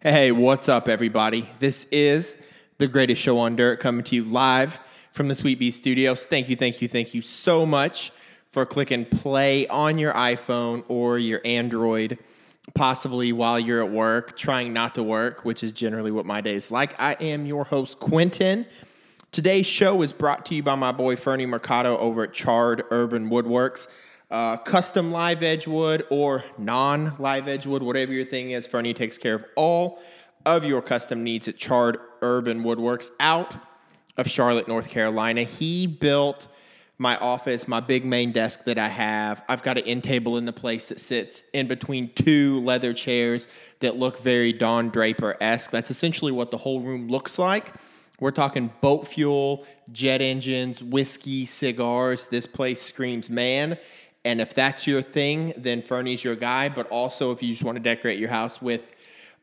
Hey, what's up, everybody? This is the greatest show on dirt coming to you live from the Sweet Bee Studios. Thank you, thank you, thank you so much for clicking play on your iPhone or your Android, possibly while you're at work, trying not to work, which is generally what my day is like. I am your host, Quentin. Today's show is brought to you by my boy Fernie Mercado over at Charred Urban Woodworks. Uh, custom live edge wood or non live edge wood, whatever your thing is, Fernie takes care of all of your custom needs at Charred Urban Woodworks out of Charlotte, North Carolina. He built my office, my big main desk that I have. I've got an end table in the place that sits in between two leather chairs that look very Don Draper esque. That's essentially what the whole room looks like. We're talking boat fuel, jet engines, whiskey, cigars. This place screams man. And if that's your thing, then Fernie's your guy. But also, if you just want to decorate your house with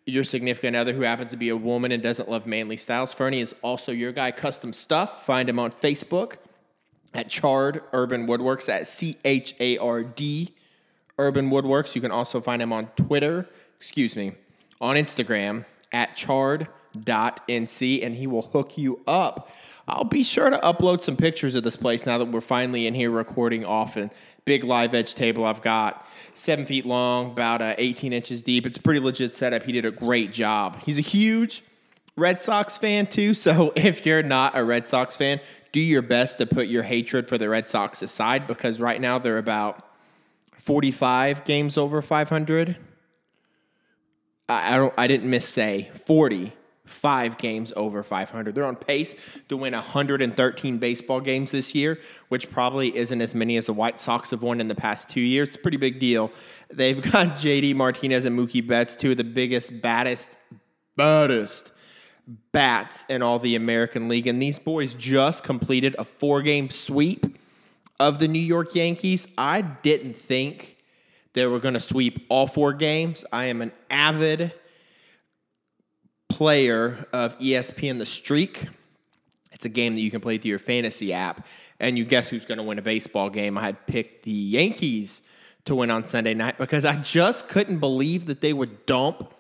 your significant other who happens to be a woman and doesn't love manly styles, Fernie is also your guy. Custom stuff. Find him on Facebook at Chard Urban Woodworks at C H A R D Urban Woodworks. You can also find him on Twitter, excuse me, on Instagram at charred.nc, and he will hook you up. I'll be sure to upload some pictures of this place now that we're finally in here recording often big live edge table I've got, seven feet long, about uh, 18 inches deep. It's a pretty legit setup. He did a great job. He's a huge Red Sox fan too. So if you're not a Red Sox fan, do your best to put your hatred for the Red Sox aside because right now they're about 45 games over 500. I, I don't. I didn't miss say 40 five games over 500. They're on pace to win 113 baseball games this year, which probably isn't as many as the White Sox have won in the past two years. It's a pretty big deal. They've got JD Martinez and Mookie Betts, two of the biggest, baddest, baddest bats in all the American League. And these boys just completed a four game sweep of the New York Yankees. I didn't think they were going to sweep all four games. I am an avid player of ESPN The Streak. It's a game that you can play through your fantasy app, and you guess who's going to win a baseball game? I had picked the Yankees to win on Sunday night because I just couldn't believe that they would dump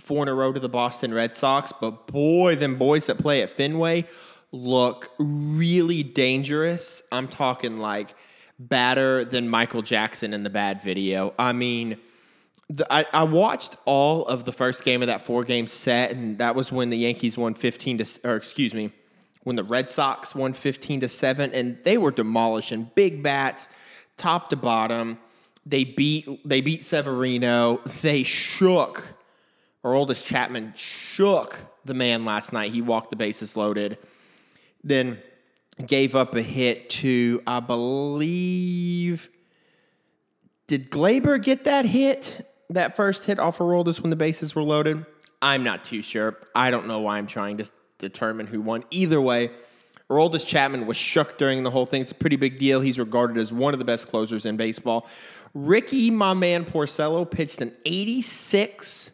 four in a row to the Boston Red Sox. But boy, them boys that play at Fenway look really dangerous. I'm talking like badder than Michael Jackson in the bad video. I mean, the, I, I watched all of the first game of that four game set, and that was when the Yankees won 15 to, or excuse me, when the Red Sox won 15 to 7, and they were demolishing big bats, top to bottom. They beat they beat Severino. They shook Aroldis Chapman shook the man last night. He walked the bases loaded. Then gave up a hit to, I believe, did Gleyber get that hit? That first hit off Aroldis when the bases were loaded? I'm not too sure. I don't know why I'm trying to determine who won. Either way, Aroldis Chapman was shook during the whole thing. It's a pretty big deal. He's regarded as one of the best closers in baseball. Ricky, my man Porcello, pitched an 86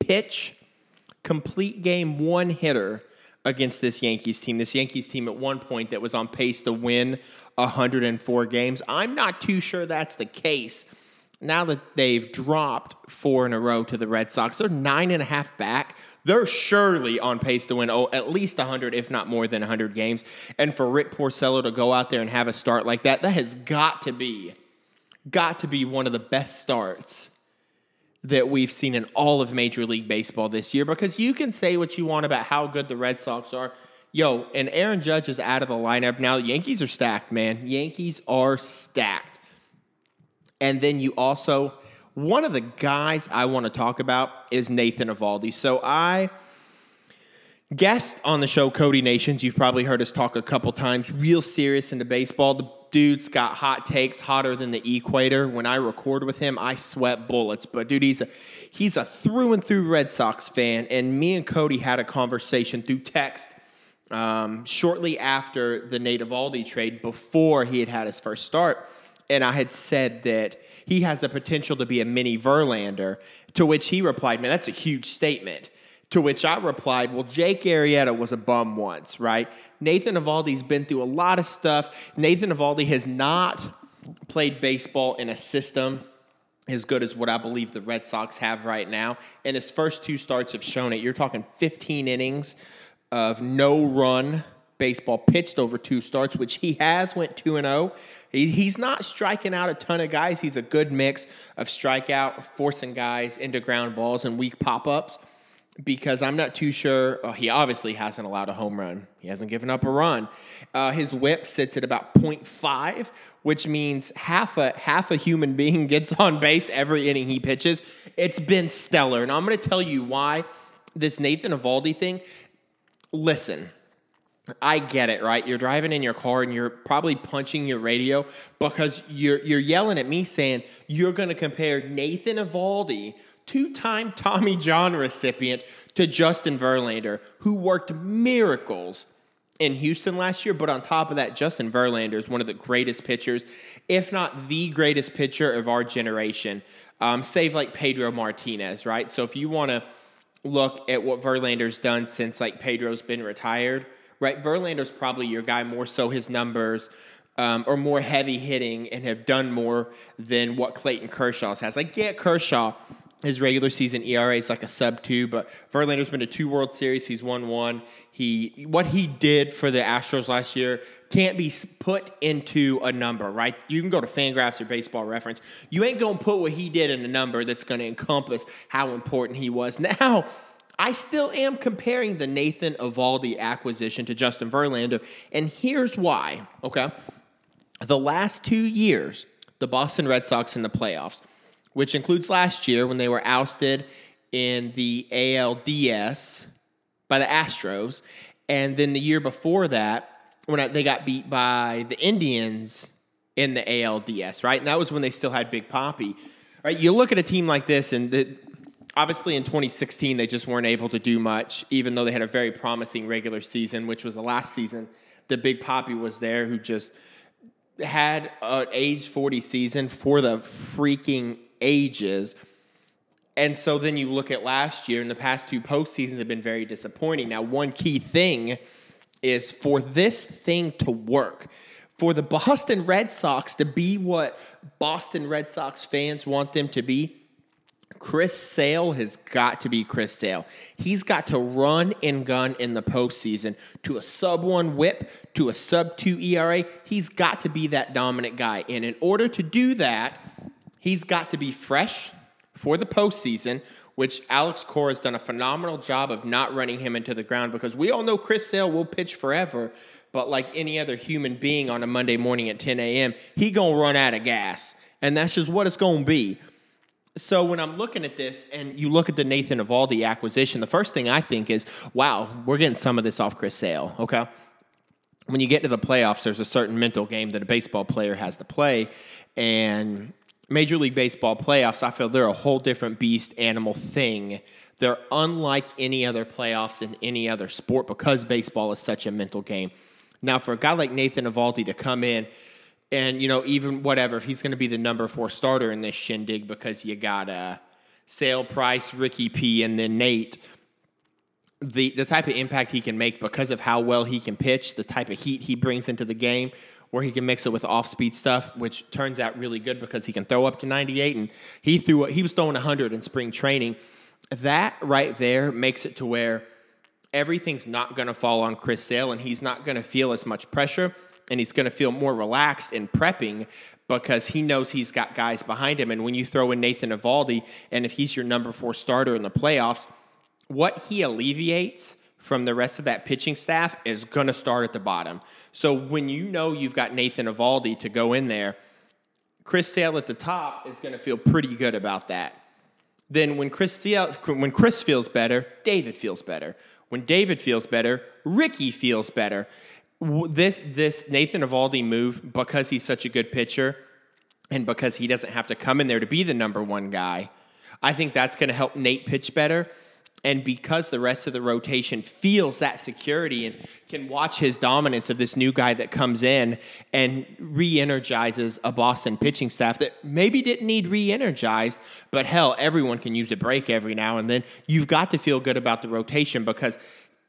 pitch, complete game one hitter against this Yankees team. This Yankees team at one point that was on pace to win 104 games. I'm not too sure that's the case now that they've dropped four in a row to the Red Sox, they're nine and a half back. They're surely on pace to win oh, at least 100, if not more than 100 games. And for Rick Porcello to go out there and have a start like that, that has got to be, got to be one of the best starts that we've seen in all of Major League Baseball this year. Because you can say what you want about how good the Red Sox are. Yo, and Aaron Judge is out of the lineup now. Yankees are stacked, man. Yankees are stacked. And then you also, one of the guys I want to talk about is Nathan Eovaldi. So I guest on the show Cody Nations. You've probably heard us talk a couple times. Real serious into baseball. The dude's got hot takes hotter than the equator. When I record with him, I sweat bullets. But dude, he's a he's a through and through Red Sox fan. And me and Cody had a conversation through text um, shortly after the Nate Eovaldi trade, before he had had his first start and I had said that he has a potential to be a mini Verlander, to which he replied, Man, that's a huge statement. To which I replied, Well, Jake Arrieta was a bum once, right? Nathan Eovaldi's been through a lot of stuff. Nathan Eovaldi has not played baseball in a system as good as what I believe the Red Sox have right now. And his first two starts have shown it. You're talking 15 innings of no run baseball pitched over two starts, which he has went 2 and 0. He's not striking out a ton of guys. He's a good mix of strikeout, forcing guys into ground balls and weak pop-ups because I'm not too sure. Oh, he obviously hasn't allowed a home run. He hasn't given up a run. Uh, his WHIP sits at about 0.5, which means half a half a human being gets on base every inning he pitches. It's been stellar, and I'm going to tell you why this Nathan Eovaldi thing. Listen. I get it, right? You're driving in your car and you're probably punching your radio because you're you're yelling at me saying you're going to compare Nathan Eovaldi two time Tommy John recipient, to Justin Verlander, who worked miracles in Houston last year. But on top of that, Justin Verlander is one of the greatest pitchers, if not the greatest pitcher of our generation, um, save like Pedro Martinez, right? So if you want to look at what Verlander's done since like Pedro's been retired, right? Verlander's probably your guy more so his numbers. Um, are more heavy hitting and have done more than what Clayton Kershaw's has. I get Kershaw his regular season ERA is like a sub two, but Verlander's been to two World Series. He's won one. He what he did for the Astros last year can't be put into a number, right? You can go to Fangraphs or Baseball Reference. You ain't gonna put what he did in a number that's gonna encompass how important he was. Now, I still am comparing the Nathan Eovaldi acquisition to Justin Verlander, and here's why. Okay, the last two years, the Boston Red Sox in the playoffs which includes last year when they were ousted in the ALDS by the Astros, and then the year before that when they got beat by the Indians in the ALDS, right? And that was when they still had Big Poppy, right? You look at a team like this, and the, obviously in 2016 they just weren't able to do much, even though they had a very promising regular season, which was the last season. The Big Poppy was there, who just had an age 40 season for the freaking ages. And so then you look at last year, and the past two postseasons have been very disappointing. Now, one key thing is for this thing to work, for the Boston Red Sox to be what Boston Red Sox fans want them to be, Chris Sale has got to be Chris Sale. He's got to run and gun in the postseason to a sub one whip, to a sub two ERA. He's got to be that dominant guy. And in order to do that, He's got to be fresh for the postseason, which Alex Cora has done a phenomenal job of not running him into the ground because we all know Chris Sale will pitch forever, but like any other human being on a Monday morning at 10 a.m., he gonna run out of gas, and that's just what it's gonna be. So when I'm looking at this, and you look at the Nathan Eovaldi acquisition, the first thing I think is, wow, we're getting some of this off Chris Sale. Okay, when you get to the playoffs, there's a certain mental game that a baseball player has to play, and Major League Baseball playoffs, I feel they're a whole different beast, animal thing. They're unlike any other playoffs in any other sport because baseball is such a mental game. Now, for a guy like Nathan Eovaldi to come in and, you know, even whatever, if he's going to be the number four starter in this shindig because you got a Sale Price, Ricky P, and then Nate, the, the type of impact he can make because of how well he can pitch, the type of heat he brings into the game – where he can mix it with off speed stuff, which turns out really good because he can throw up to 98. And he threw he was throwing 100 in spring training. That right there makes it to where everything's not going to fall on Chris Sale, and he's not going to feel as much pressure, and he's going to feel more relaxed in prepping because he knows he's got guys behind him. And when you throw in Nathan Eovaldi, and if he's your number four starter in the playoffs, what he alleviates from the rest of that pitching staff is going to start at the bottom. So when you know you've got Nathan Eovaldi to go in there, Chris Sale at the top is going to feel pretty good about that. Then when Chris Sale, when Chris feels better, David feels better. When David feels better, Ricky feels better. This this Nathan Eovaldi move because he's such a good pitcher and because he doesn't have to come in there to be the number one guy. I think that's going to help Nate pitch better. And because the rest of the rotation feels that security and can watch his dominance of this new guy that comes in and re energizes a Boston pitching staff that maybe didn't need re energized, but hell, everyone can use a break every now and then. You've got to feel good about the rotation because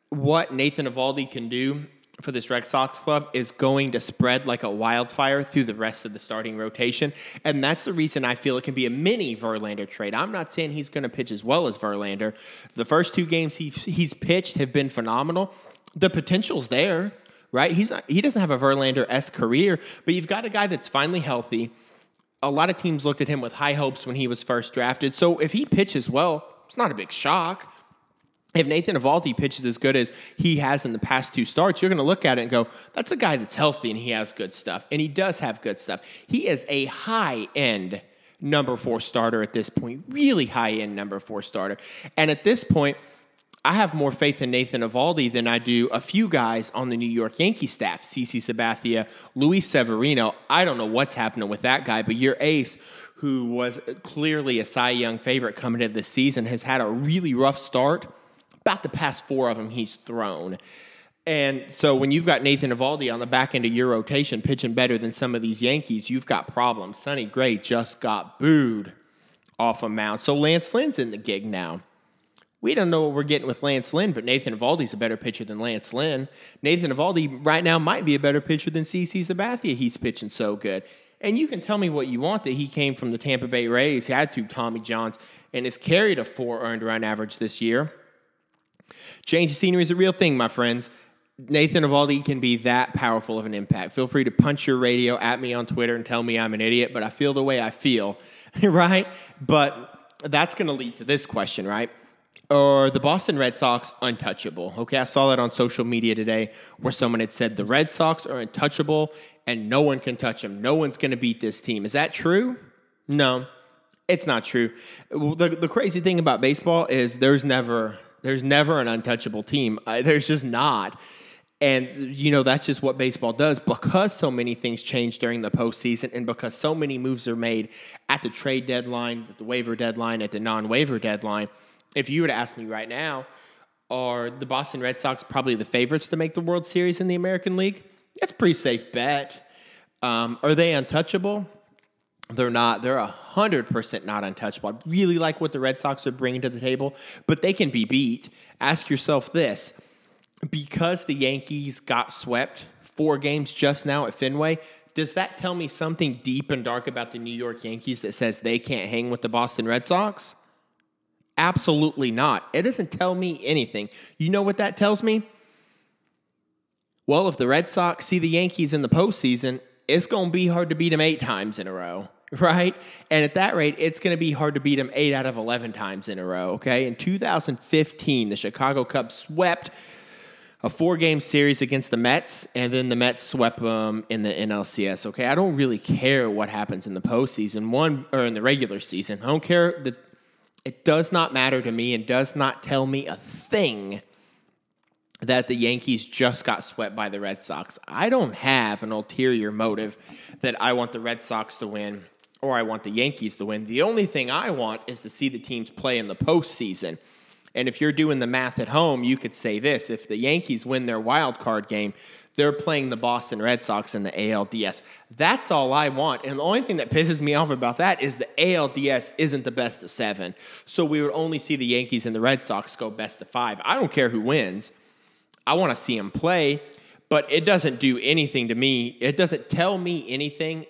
what Nathan Eovaldi can do for this Red Sox club is going to spread like a wildfire through the rest of the starting rotation. And that's the reason I feel it can be a mini Verlander trade. I'm not saying he's going to pitch as well as Verlander. The first two games he's, he's pitched have been phenomenal. The potential's there, right? He's not, he doesn't have a Verlander s career, but you've got a guy that's finally healthy. A lot of teams looked at him with high hopes when he was first drafted. So if he pitches well, it's not a big shock if Nathan Eovaldi pitches as good as he has in the past two starts, you're going to look at it and go, that's a guy that's healthy and he has good stuff. And he does have good stuff. He is a high end number four starter at this point, really high end number four starter. And at this point, I have more faith in Nathan Eovaldi than I do a few guys on the New York Yankee staff, CC Sabathia, Luis Severino. I don't know what's happening with that guy, but your ace, who was clearly a Cy Young favorite coming into the season, has had a really rough start about the past four of them he's thrown. And so when you've got Nathan Eovaldi on the back end of your rotation pitching better than some of these Yankees, you've got problems. Sonny Gray just got booed off a mound. So Lance Lynn's in the gig now. We don't know what we're getting with Lance Lynn, but Nathan Eovaldi's a better pitcher than Lance Lynn. Nathan Eovaldi right now might be a better pitcher than CC Sabathia. He's pitching so good. And you can tell me what you want that he came from the Tampa Bay Rays, he had two Tommy Johns, and has carried a four earned run average this year. Change of scenery is a real thing, my friends. Nathan Eovaldi can be that powerful of an impact. Feel free to punch your radio at me on Twitter and tell me I'm an idiot, but I feel the way I feel, right? But that's going to lead to this question, right? Are the Boston Red Sox untouchable? Okay, I saw that on social media today where someone had said the Red Sox are untouchable and no one can touch them. No one's going to beat this team. Is that true? No, it's not true. The, the crazy thing about baseball is there's never there's never an untouchable team. there's just not. And, you know, that's just what baseball does because so many things change during the postseason and because so many moves are made at the trade deadline, at the waiver deadline, at the non waiver deadline. If you were to ask me right now, are the Boston Red Sox probably the favorites to make the World Series in the American League? That's a pretty safe bet. Um, are they untouchable? They're not. They're a hundred percent not untouchable. I really like what the Red Sox are bringing to the table, but they can be beat. Ask yourself this: because the Yankees got swept four games just now at Fenway, does that tell me something deep and dark about the New York Yankees that says they can't hang with the Boston Red Sox? Absolutely not. It doesn't tell me anything. You know what that tells me? Well, if the Red Sox see the Yankees in the postseason, it's going to be hard to beat them eight times in a row right? And at that rate, it's going to be hard to beat them eight out of 11 times in a row, okay? In 2015, the Chicago Cubs swept a four game series against the Mets, and then the Mets swept them in the NLCS, okay? I don't really care what happens in the postseason, one, or in the regular season. I don't care. it does not matter to me and does not tell me a thing that the Yankees just got swept by the Red Sox. I don't have an ulterior motive that I want the Red Sox to win or I want the Yankees to win. The only thing I want is to see the teams play in the postseason. And if you're doing the math at home, you could say this if the Yankees win their wild card game, they're playing the Boston Red Sox in the ALDS. That's all I want. And the only thing that pisses me off about that is the ALDS isn't the best of seven. So we would only see the Yankees and the Red Sox go best of five. I don't care who wins. I want to see them play, but it doesn't do anything to me. It doesn't tell me anything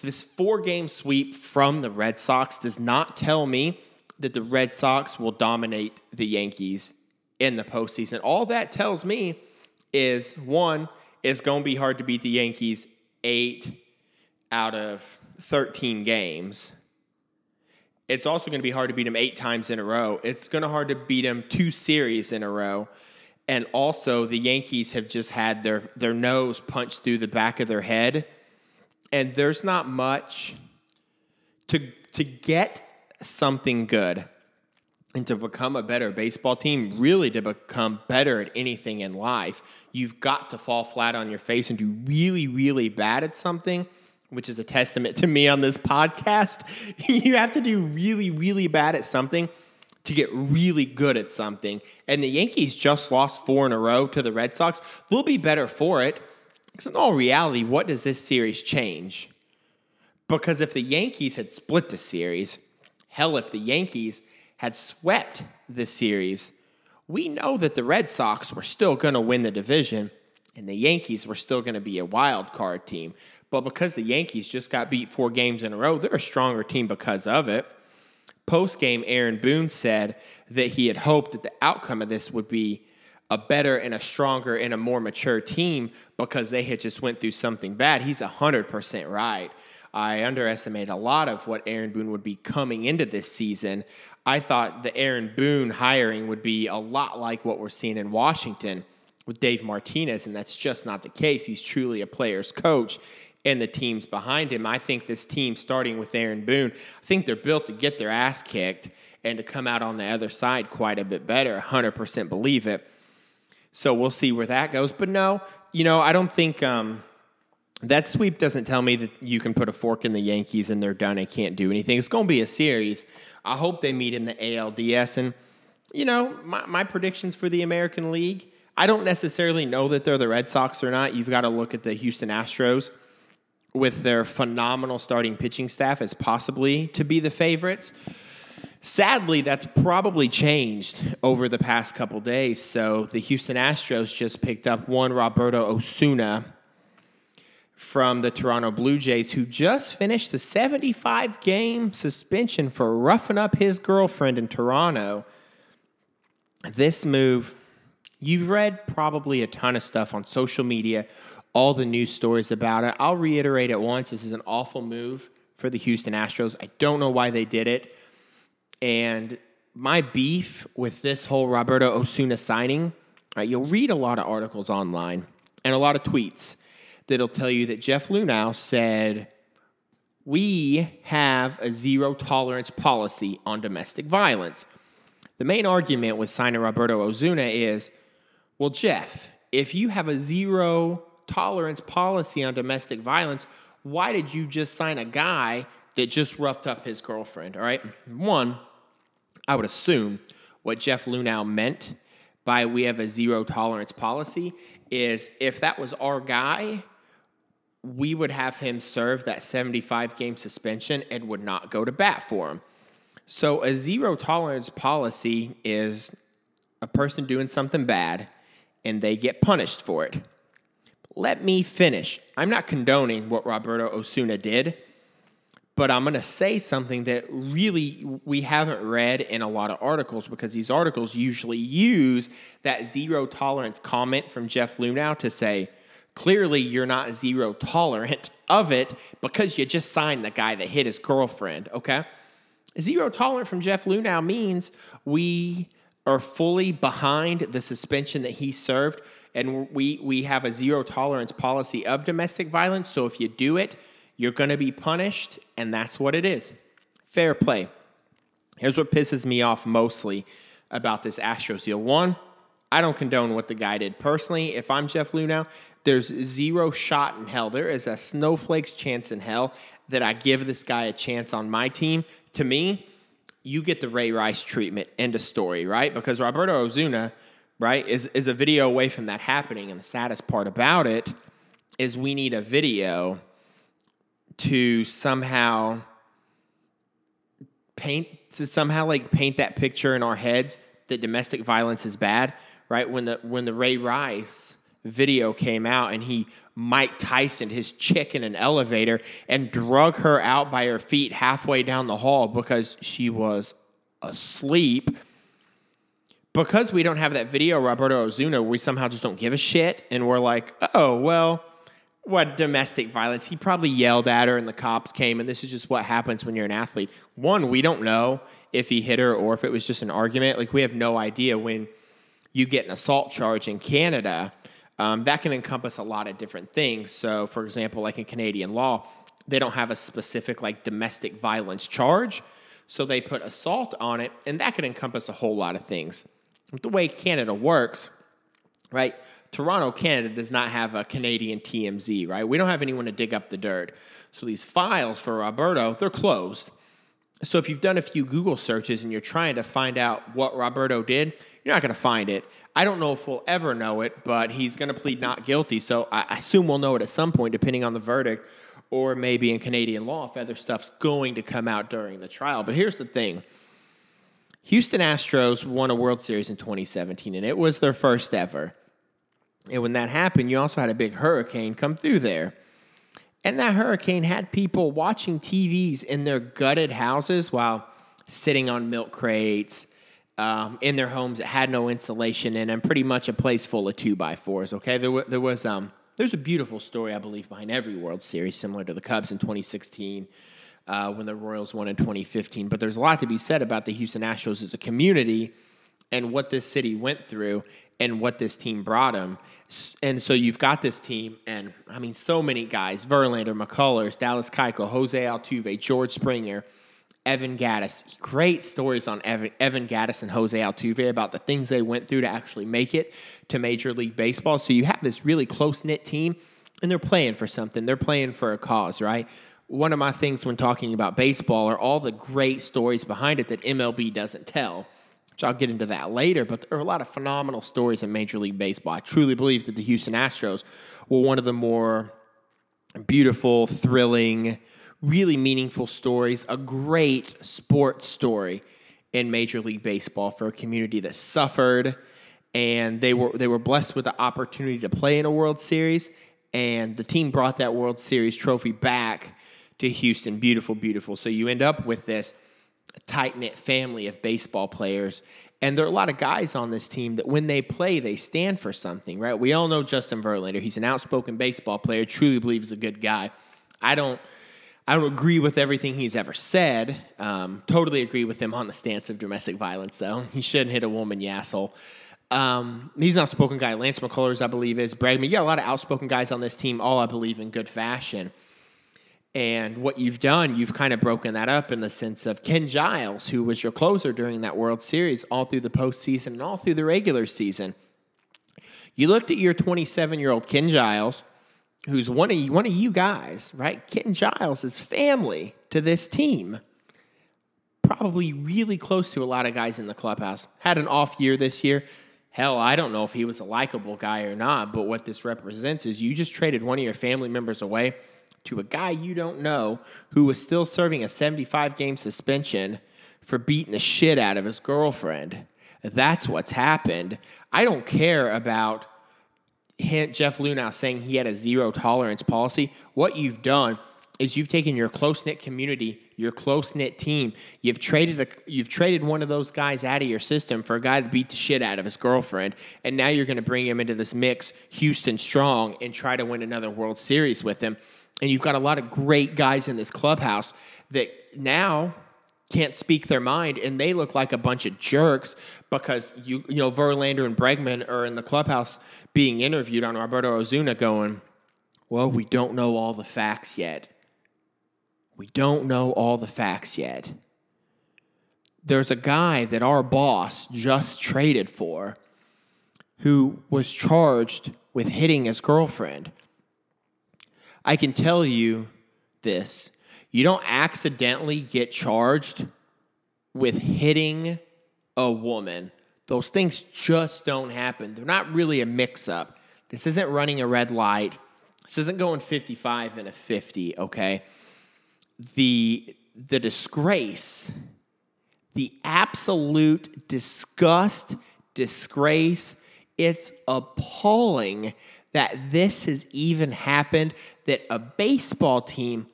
this four game sweep from the Red Sox does not tell me that the Red Sox will dominate the Yankees in the postseason. All that tells me is one, it's going to be hard to beat the Yankees eight out of 13 games. It's also going to be hard to beat them eight times in a row. It's going to hard to beat them two series in a row. And also, the Yankees have just had their, their nose punched through the back of their head and there's not much to to get something good and to become a better baseball team, really to become better at anything in life, you've got to fall flat on your face and do really, really bad at something, which is a testament to me on this podcast. you have to do really, really bad at something to get really good at something. And the Yankees just lost four in a row to the Red Sox. They'll be better for it. Because in all reality, what does this series change? Because if the Yankees had split the series, hell, if the Yankees had swept the series, we know that the Red Sox were still going to win the division and the Yankees were still going to be a wild card team. But because the Yankees just got beat four games in a row, they're a stronger team because of it. Post game, Aaron Boone said that he had hoped that the outcome of this would be a better and a stronger and a more mature team because they had just went through something bad. He's 100% right. I underestimated a lot of what Aaron Boone would be coming into this season. I thought the Aaron Boone hiring would be a lot like what we're seeing in Washington with Dave Martinez, and that's just not the case. He's truly a player's coach, and the teams behind him. I think this team, starting with Aaron Boone, I think they're built to get their ass kicked and to come out on the other side quite a bit better. 100% believe it. So we'll see where that goes. But no, you know, I don't think um, that sweep doesn't tell me that you can put a fork in the Yankees and they're done and can't do anything. It's going to be a series. I hope they meet in the ALDS. And, you know, my, my predictions for the American League, I don't necessarily know that they're the Red Sox or not. You've got to look at the Houston Astros with their phenomenal starting pitching staff as possibly to be the favorites. Sadly, that's probably changed over the past couple days. So the Houston Astros just picked up one Roberto Osuna from the Toronto Blue Jays, who just finished the 75 game suspension for roughing up his girlfriend in Toronto. This move, you've read probably a ton of stuff on social media, all the news stories about it. I'll reiterate it once this is an awful move for the Houston Astros. I don't know why they did it. And my beef with this whole Roberto Osuna signing, right, you'll read a lot of articles online and a lot of tweets that'll tell you that Jeff Luhnow said, We have a zero tolerance policy on domestic violence. The main argument with signing Roberto Osuna is, well, Jeff, if you have a zero tolerance policy on domestic violence, why did you just sign a guy that just roughed up his girlfriend? All right. One, I would assume what Jeff Luhnow meant by we have a zero tolerance policy is if that was our guy, we would have him serve that 75 game suspension and would not go to bat for him. So, a zero tolerance policy is a person doing something bad and they get punished for it. Let me finish. I'm not condoning what Roberto Osuna did, but I'm going to say something that really we haven't read in a lot of articles because these articles usually use that zero tolerance comment from Jeff Luhnow to say, Clearly, you're not zero tolerant of it because you just signed the guy that hit his girlfriend, okay? Zero tolerant from Jeff Luhnow means we are fully behind the suspension that he served, and we, we have a zero tolerance policy of domestic violence. So if you do it, you're going to be punished, and that's what it is. Fair play. Here's what pisses me off mostly about this Astros deal. One, I don't condone what the guy did personally. If I'm Jeff Luhnow, there's zero shot in hell. There is a snowflake's chance in hell that I give this guy a chance on my team. To me, you get the Ray Rice treatment. End of story, right? Because Roberto Osuna, right, is, is a video away from that happening. And the saddest part about it is we need a video to somehow paint to somehow like paint that picture in our heads that domestic violence is bad, right? When the when the Ray Rice video came out and he Mike Tyson his chick in an elevator and drug her out by her feet halfway down the hall because she was asleep. Because we don't have that video, Roberto Osuna, we somehow just don't give a shit. And we're like, oh, well, what domestic violence? He probably yelled at her and the cops came, and this is just what happens when you're an athlete. One, we don't know if he hit her or if it was just an argument. Like, we have no idea when you get an assault charge in Canada um, that can encompass a lot of different things. So, for example, like in Canadian law, they don't have a specific like domestic violence charge. So they put assault on it, and that can encompass a whole lot of things. The way Canada works, right? Toronto, Canada does not have a Canadian TMZ, right? We don't have anyone to dig up the dirt. So these files for Roberto, they're closed. So if you've done a few Google searches and you're trying to find out what Roberto did, you're not going to find it. I don't know if we'll ever know it, but he's going to plead not guilty. So I assume we'll know it at some point, depending on the verdict, or maybe in Canadian law if other stuff's going to come out during the trial. But here's the thing Houston Astros won a World Series in 2017, and it was their first ever. And when that happened, you also had a big hurricane come through there. And that hurricane had people watching TVs in their gutted houses while sitting on milk crates um, in their homes that had no insulation in them, pretty much a place full of two by fours. Okay, there, w- there was um, there's a beautiful story I believe behind every World Series, similar to the Cubs in 2016 uh, when the Royals won in 2015. But there's a lot to be said about the Houston Astros as a community and what this city went through and what this team brought him. And so you've got this team, and I mean, so many guys Verlander, McCullers, Dallas Keuchel, Jose Altuve, George Springer. Evan Gattis. Great stories on Evan, Evan Gattis and Jose Altuve about the things they went through to actually make it to Major League Baseball. So you have this really close knit team, and they're playing for something. They're playing for a cause, right? One of my things when talking about baseball are all the great stories behind it that MLB doesn't tell, which I'll get into that later. But there are a lot of phenomenal stories in Major League Baseball. I truly believe that the Houston Astros were one of the more beautiful, thrilling, really meaningful stories, a great sports story in Major League Baseball for a community that suffered and they were they were blessed with the opportunity to play in a World Series and the team brought that World Series trophy back to Houston. Beautiful, beautiful. So you end up with this tight-knit family of baseball players and there are a lot of guys on this team that when they play, they stand for something, right? We all know Justin Verlander. He's an outspoken baseball player, truly believes a good guy. I don't I don't agree with everything he's ever said. Um, totally agree with him on the stance of domestic violence, though. He shouldn't hit a woman, you asshole. Um, he's an outspoken guy. Lance McCullers, I believe, is. Bregman, you got a lot of outspoken guys on this team, all I believe in good fashion. And what you've done, you've kind of broken that up in the sense of Ken Giles, who was your closer during that World Series, all through the postseason and all through the regular season. You looked at your 27 year old Ken Giles who's one of you, one of you guys, right? Ken Giles is family to this team. Probably really close to a lot of guys in the clubhouse. Had an off year this year. Hell, I don't know if he was a likable guy or not, but what this represents is you just traded one of your family members away to a guy you don't know who was still serving a 75 game suspension for beating the shit out of his girlfriend. That's what's happened. I don't care about Jeff Luhnow saying he had a zero tolerance policy. What you've done is you've taken your close knit community, your close knit team. You've traded a, you've traded one of those guys out of your system for a guy to beat the shit out of his girlfriend, and now you're going to bring him into this mix, Houston strong, and try to win another World Series with him. And you've got a lot of great guys in this clubhouse that now can't speak their mind and they look like a bunch of jerks because you you know Verlander and Bregman are in the clubhouse being interviewed on Roberto Osuna going, "Well, we don't know all the facts yet. We don't know all the facts yet." There's a guy that our boss just traded for who was charged with hitting his girlfriend. I can tell you this you don't accidentally get charged with hitting a woman. Those things just don't happen. They're not really a mix up. This isn't running a red light. This isn't going 55 and a 50, okay? The the disgrace, the absolute disgust, disgrace, it's appalling that this has even happened that a baseball team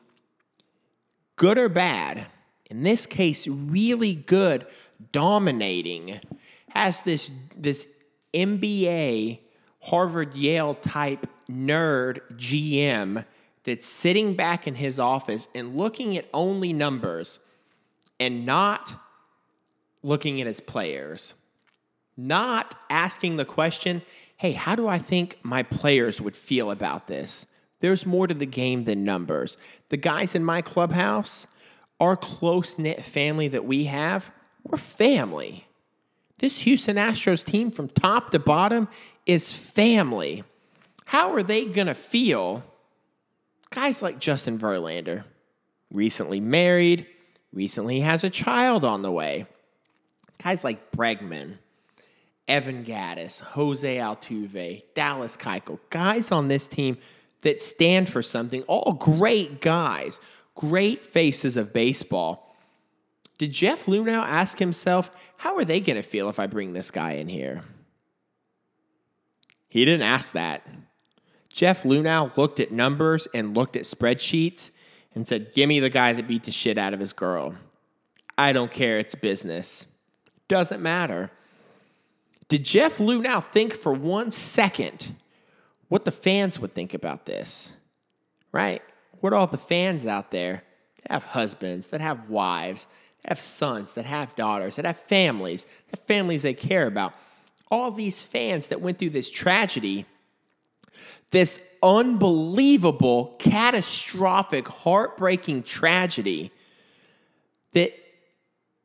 good or bad, in this case, really good, dominating, has this, this MBA, Harvard Yale type nerd GM that's sitting back in his office and looking at only numbers and not looking at his players, not asking the question, hey, how do I think my players would feel about this? There's more to the game than numbers. The guys in my clubhouse, our close knit family that we have, we're family. This Houston Astros team from top to bottom is family. How are they going to feel? Guys like Justin Verlander, recently married, recently has a child on the way. Guys like Bregman, Evan Gattis, Jose Altuve, Dallas Keuchel, guys on this team that stand for something, all great guys, great faces of baseball. Did Jeff Luhnow ask himself, how are they going to feel if I bring this guy in here? He didn't ask that. Jeff Luhnow looked at numbers and looked at spreadsheets and said, Give me the guy that beat the shit out of his girl. I don't care, it's business. Doesn't matter. Did Jeff Luhnow think for one second what the fans would think about this? Right? What all the fans out there that have husbands, that have wives, that have sons, that have daughters, that have families, that families they care about. All these fans that went through this tragedy, this unbelievable, catastrophic, heartbreaking tragedy that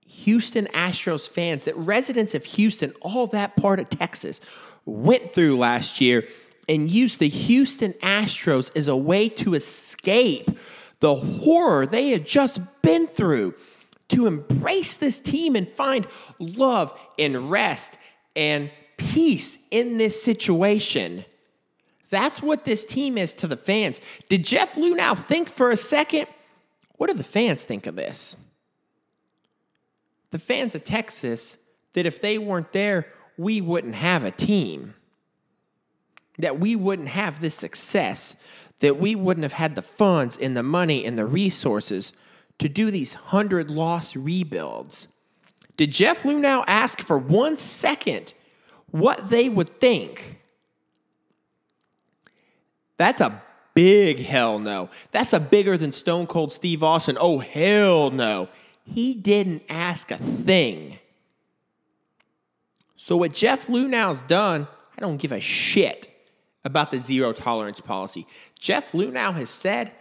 Houston Astros fans, that residents of Houston, all that part of Texas, went through last year and used the Houston Astros as a way to escape the horror they had just been through, to embrace this team and find love and rest and peace in this situation. That's what this team is to the fans. Did Jeff Luhnow think for a second? What do the fans think of this? The fans of Texas, that if they weren't there, we wouldn't have a team. That we wouldn't have this success. That we wouldn't have had the funds and the money and the resources to do these 100 loss rebuilds. Did Jeff Luhnow ask for one second what they would think? That's a big hell no. That's a bigger than Stone Cold Steve Austin. Oh, hell no. He didn't ask a thing. So, what Jeff Luhnow's done, I don't give a shit about the zero tolerance policy. Jeff Luhnow has said,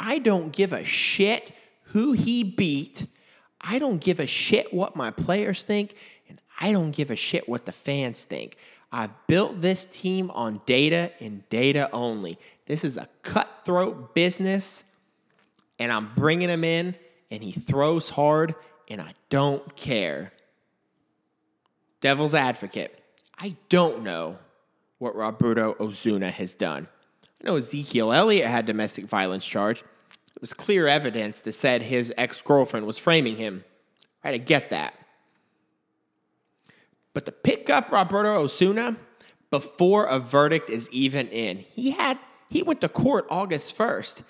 I don't give a shit who he beat. I don't give a shit what my players think, and I don't give a shit what the fans think. I've built this team on data and data only. This is a cutthroat business, and I'm bringing him in, and he throws hard, and I don't care. Devil's advocate. I don't know what Roberto Osuna has done. I know Ezekiel Elliott had domestic violence charge. It was clear evidence that said his ex girlfriend was framing him. Right, I get that. But to pick up Roberto Osuna before a verdict is even in, he had he went to court August 1st.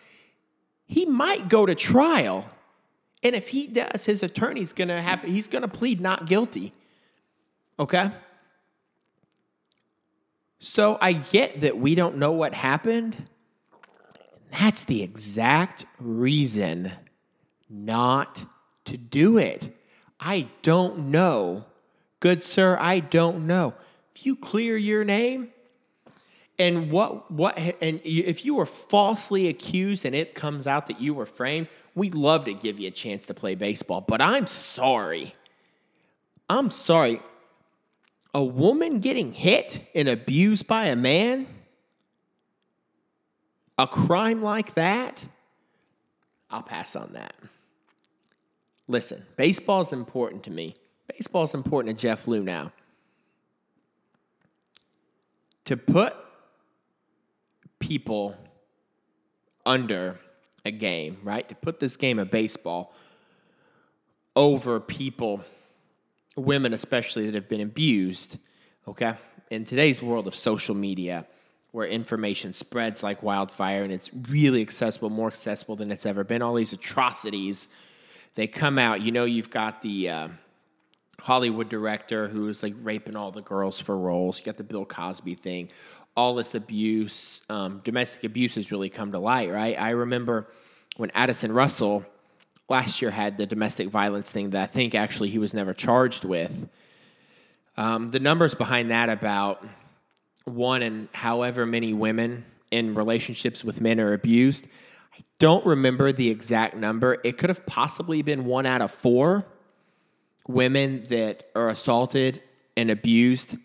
He might go to trial. And if he does, his attorney's gonna have he's gonna plead not guilty. Okay? So I get that we don't know what happened. That's the exact reason not to do it. I don't know. Good sir, I don't know. If you clear your name, and what what and if you were falsely accused and it comes out that you were framed, we'd love to give you a chance to play baseball. But I'm sorry. I'm sorry a woman getting hit and abused by a man, a crime like that, I'll pass on that. Listen, baseball is important to me. Baseball is important to Jeff Luhnow. To put people under a game, right? To put this game of baseball over people women especially that have been abused, okay? In today's world of social media, where information spreads like wildfire and it's really accessible, more accessible than it's ever been, all these atrocities, they come out. You know, you've got the uh, Hollywood director who is like raping all the girls for roles. You got the Bill Cosby thing. All this abuse, um, domestic abuse has really come to light, right? I remember when Addison Russell last year had the domestic violence thing that I think actually he was never charged with. Um, the numbers behind that about one and however many women in relationships with men are abused. I don't remember the exact number. It could have possibly been one out of four women that are assaulted and abused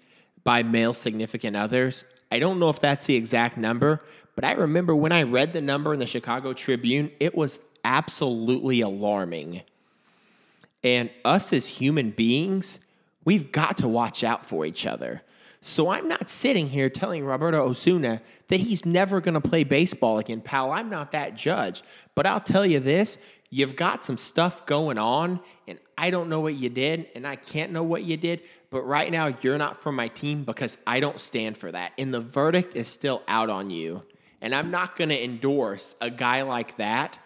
by male significant others. I don't know if that's the exact number, but I remember when I read the number in the Chicago Tribune, it was absolutely alarming. And us as human beings, we've got to watch out for each other. So I'm not sitting here telling Roberto Osuna that he's never going to play baseball again, pal. I'm not that judge. But I'll tell you this you've got some stuff going on, and I don't know what you did, and I can't know what you did, but right now you're not for my team because I don't stand for that. And the verdict is still out on you. And I'm not going to endorse a guy like that.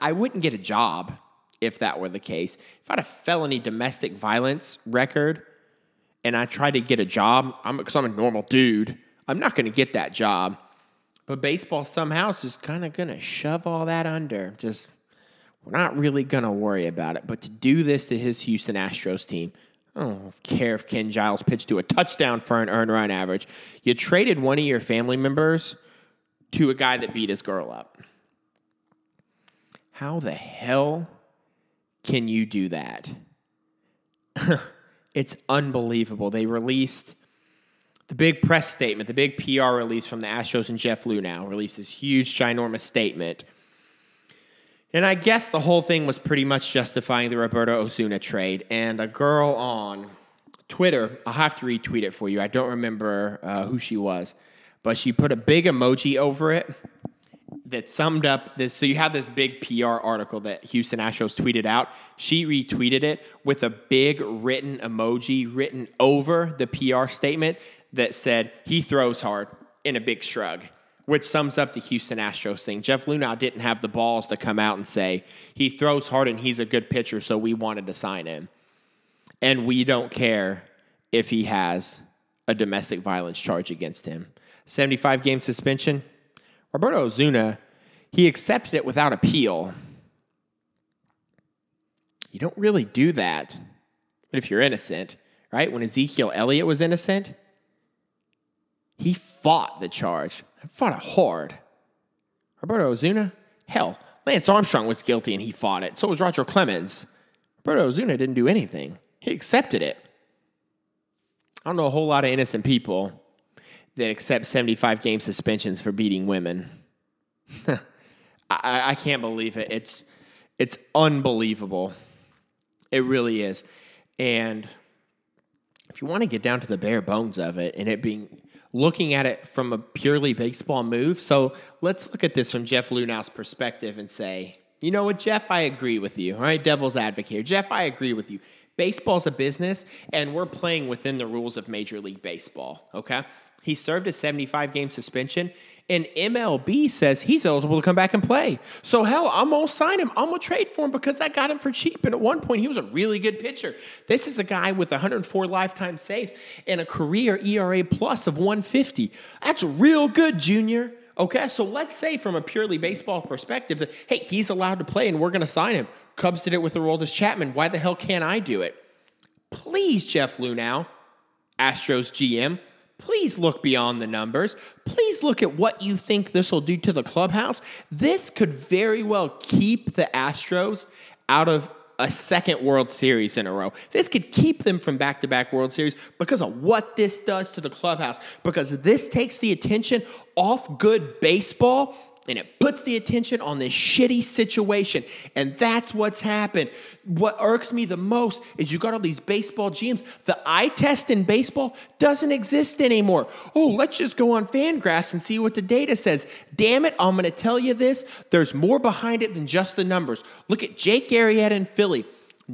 I wouldn't get a job if that were the case. If I had a felony domestic violence record and I tried to get a job, I'm because I'm a normal dude, I'm not going to get that job. But baseball somehow is just kind of going to shove all that under. Just we're not really going to worry about it. But to do this to his Houston Astros team, I don't care if Ken Giles pitched to a touchdown for an earned run average. You traded one of your family members to a guy that beat his girl up. How the hell can you do that? it's unbelievable. They released the big press statement, the big PR release from the Astros and Jeff Luhnow released this huge, ginormous statement. And I guess the whole thing was pretty much justifying the Roberto Osuna trade. And a girl on Twitter, I'll have to retweet it for you. I don't remember uh, who she was, but she put a big emoji over it that summed up this. So you have this big PR article that Houston Astros tweeted out. She retweeted it with a big written emoji written over the PR statement that said, he throws hard in a big shrug, which sums up the Houston Astros thing. Jeff Luhnow didn't have the balls to come out and say, he throws hard and he's a good pitcher, so we wanted to sign him. And we don't care if he has a domestic violence charge against him. 75 game suspension. Roberto Osuna, he accepted it without appeal. You don't really do that. But if you're innocent, right? When Ezekiel Elliott was innocent, he fought the charge, and fought it hard. Roberto Osuna, hell, Lance Armstrong was guilty and he fought it. So was Roger Clemens. Roberto Osuna didn't do anything. He accepted it. I don't know a whole lot of innocent people that accept 75 game suspensions for beating women. I, I can't believe it. It's it's unbelievable. It really is. And if you want to get down to the bare bones of it and it being looking at it from a purely baseball move. So let's look at this from Jeff Luhnow's perspective and say, you know what, Jeff, I agree with you. All right, devil's advocate. here. Jeff, I agree with you. Baseball's a business, and we're playing within the rules of Major League Baseball. Okay. He served a 75 game suspension. And MLB says he's eligible to come back and play. So hell, I'm gonna sign him. I'm gonna trade for him because I got him for cheap. And at one point, he was a really good pitcher. This is a guy with 104 lifetime saves and a career ERA plus of 150. That's real good, Junior. Okay, so let's say from a purely baseball perspective that hey, he's allowed to play and we're gonna sign him. Cubs did it with Aroldis Chapman. Why the hell can't I do it? Please, Jeff Luhnow, Astros GM Please look beyond the numbers. Please look at what you think this will do to the clubhouse. This could very well keep the Astros out of a second World Series in a row. This could keep them from back to back World Series because of what this does to the clubhouse, because this takes the attention off good baseball and it puts the attention on this shitty situation. And that's what's happened. What irks me the most is you got all these baseball GMs. The eye test in baseball doesn't exist anymore. Oh, let's just go on Fangraphs and see what the data says. Damn it, I'm going to tell you this. There's more behind it than just the numbers. Look at Jake Arrieta in Philly.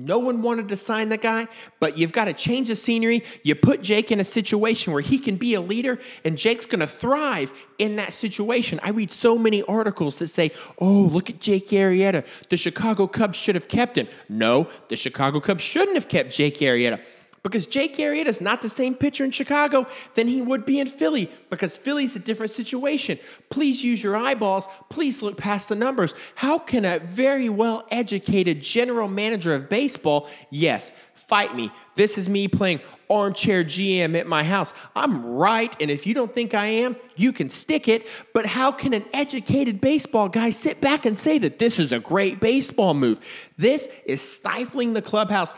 No one wanted to sign the guy, but you've got to change the scenery. You put Jake in a situation where he can be a leader, and Jake's going to thrive in that situation. I read so many articles that say, oh, look at Jake Arrieta. The Chicago Cubs should have kept him. No, the Chicago Cubs shouldn't have kept Jake Arrieta because Jake Arrieta is not the same pitcher in Chicago than he would be in Philly because Philly's a different situation. Please use your eyeballs. Please look past the numbers. How can a very well educated general manager of baseball, yes, fight me? This is me playing armchair GM at my house. I'm right, and if you don't think I am, you can stick it. But how can an educated baseball guy sit back and say that this is a great baseball move? This is stifling the clubhouse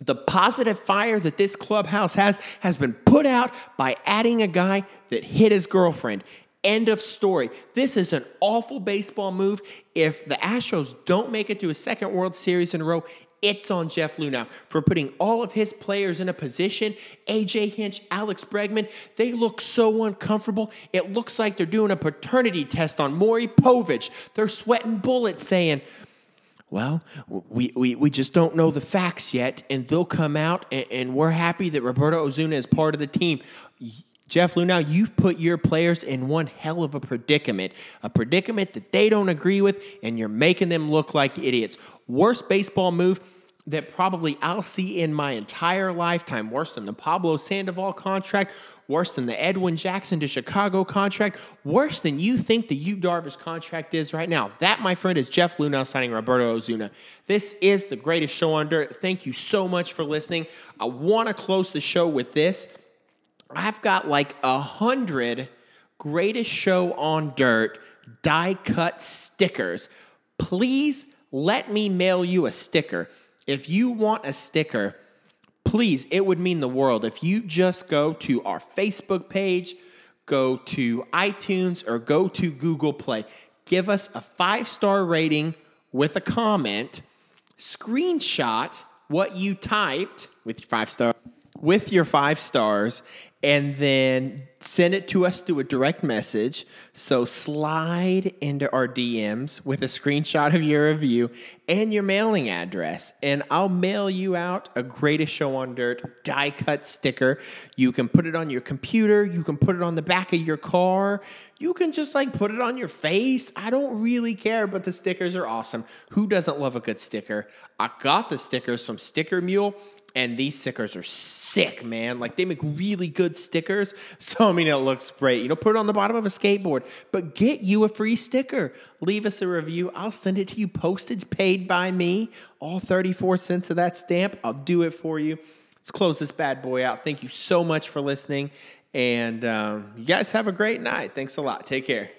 the positive fire that this clubhouse has has been put out by adding a guy that hit his girlfriend. End of story. This is an awful baseball move. If the Astros don't make it to a second World Series in a row, it's on Jeff Luhnow for putting all of his players in a position. AJ Hinch, Alex Bregman, they look so uncomfortable. It looks like they're doing a paternity test on Maury Povich. They're sweating bullets saying, well, we, we, we just don't know the facts yet, and they'll come out, and, and we're happy that Roberto Osuna is part of the team. Jeff Luhnow, you've put your players in one hell of a predicament, a predicament that they don't agree with, and you're making them look like idiots. Worst baseball move that probably I'll see in my entire lifetime, worse than the Pablo Sandoval contract, worse than the Edwin Jackson to Chicago contract, worse than you think the Yu Darvish contract is right now. That, my friend, is Jeff Luhnow signing Roberto Osuna. This is the greatest show on dirt. Thank you so much for listening. I want to close the show with this. I've got like a hundred greatest show on dirt die cut stickers. Please let me mail you a sticker. If you want a sticker, please, it would mean the world if you just go to our Facebook page, go to iTunes, or go to Google Play. Give us a five star rating with a comment, screenshot what you typed with your five star with your five stars and then send it to us through a direct message. So slide into our DMs with a screenshot of your review and your mailing address, and I'll mail you out a Greatest Show on Dirt die cut sticker. You can put it on your computer, you can put it on the back of your car, you can just like put it on your face. I don't really care, but the stickers are awesome. Who doesn't love a good sticker? I got the stickers from Sticker Mule and these stickers are sick, man. Like they make really good stickers. So I mean, it looks great. You know, put it on the bottom of a skateboard, but get you a free sticker. Leave us a review. I'll send it to you, postage paid by me. All 34 cents of that stamp. I'll do it for you. Let's close this bad boy out. Thank you so much for listening. And um, you guys have a great night. Thanks a lot. Take care.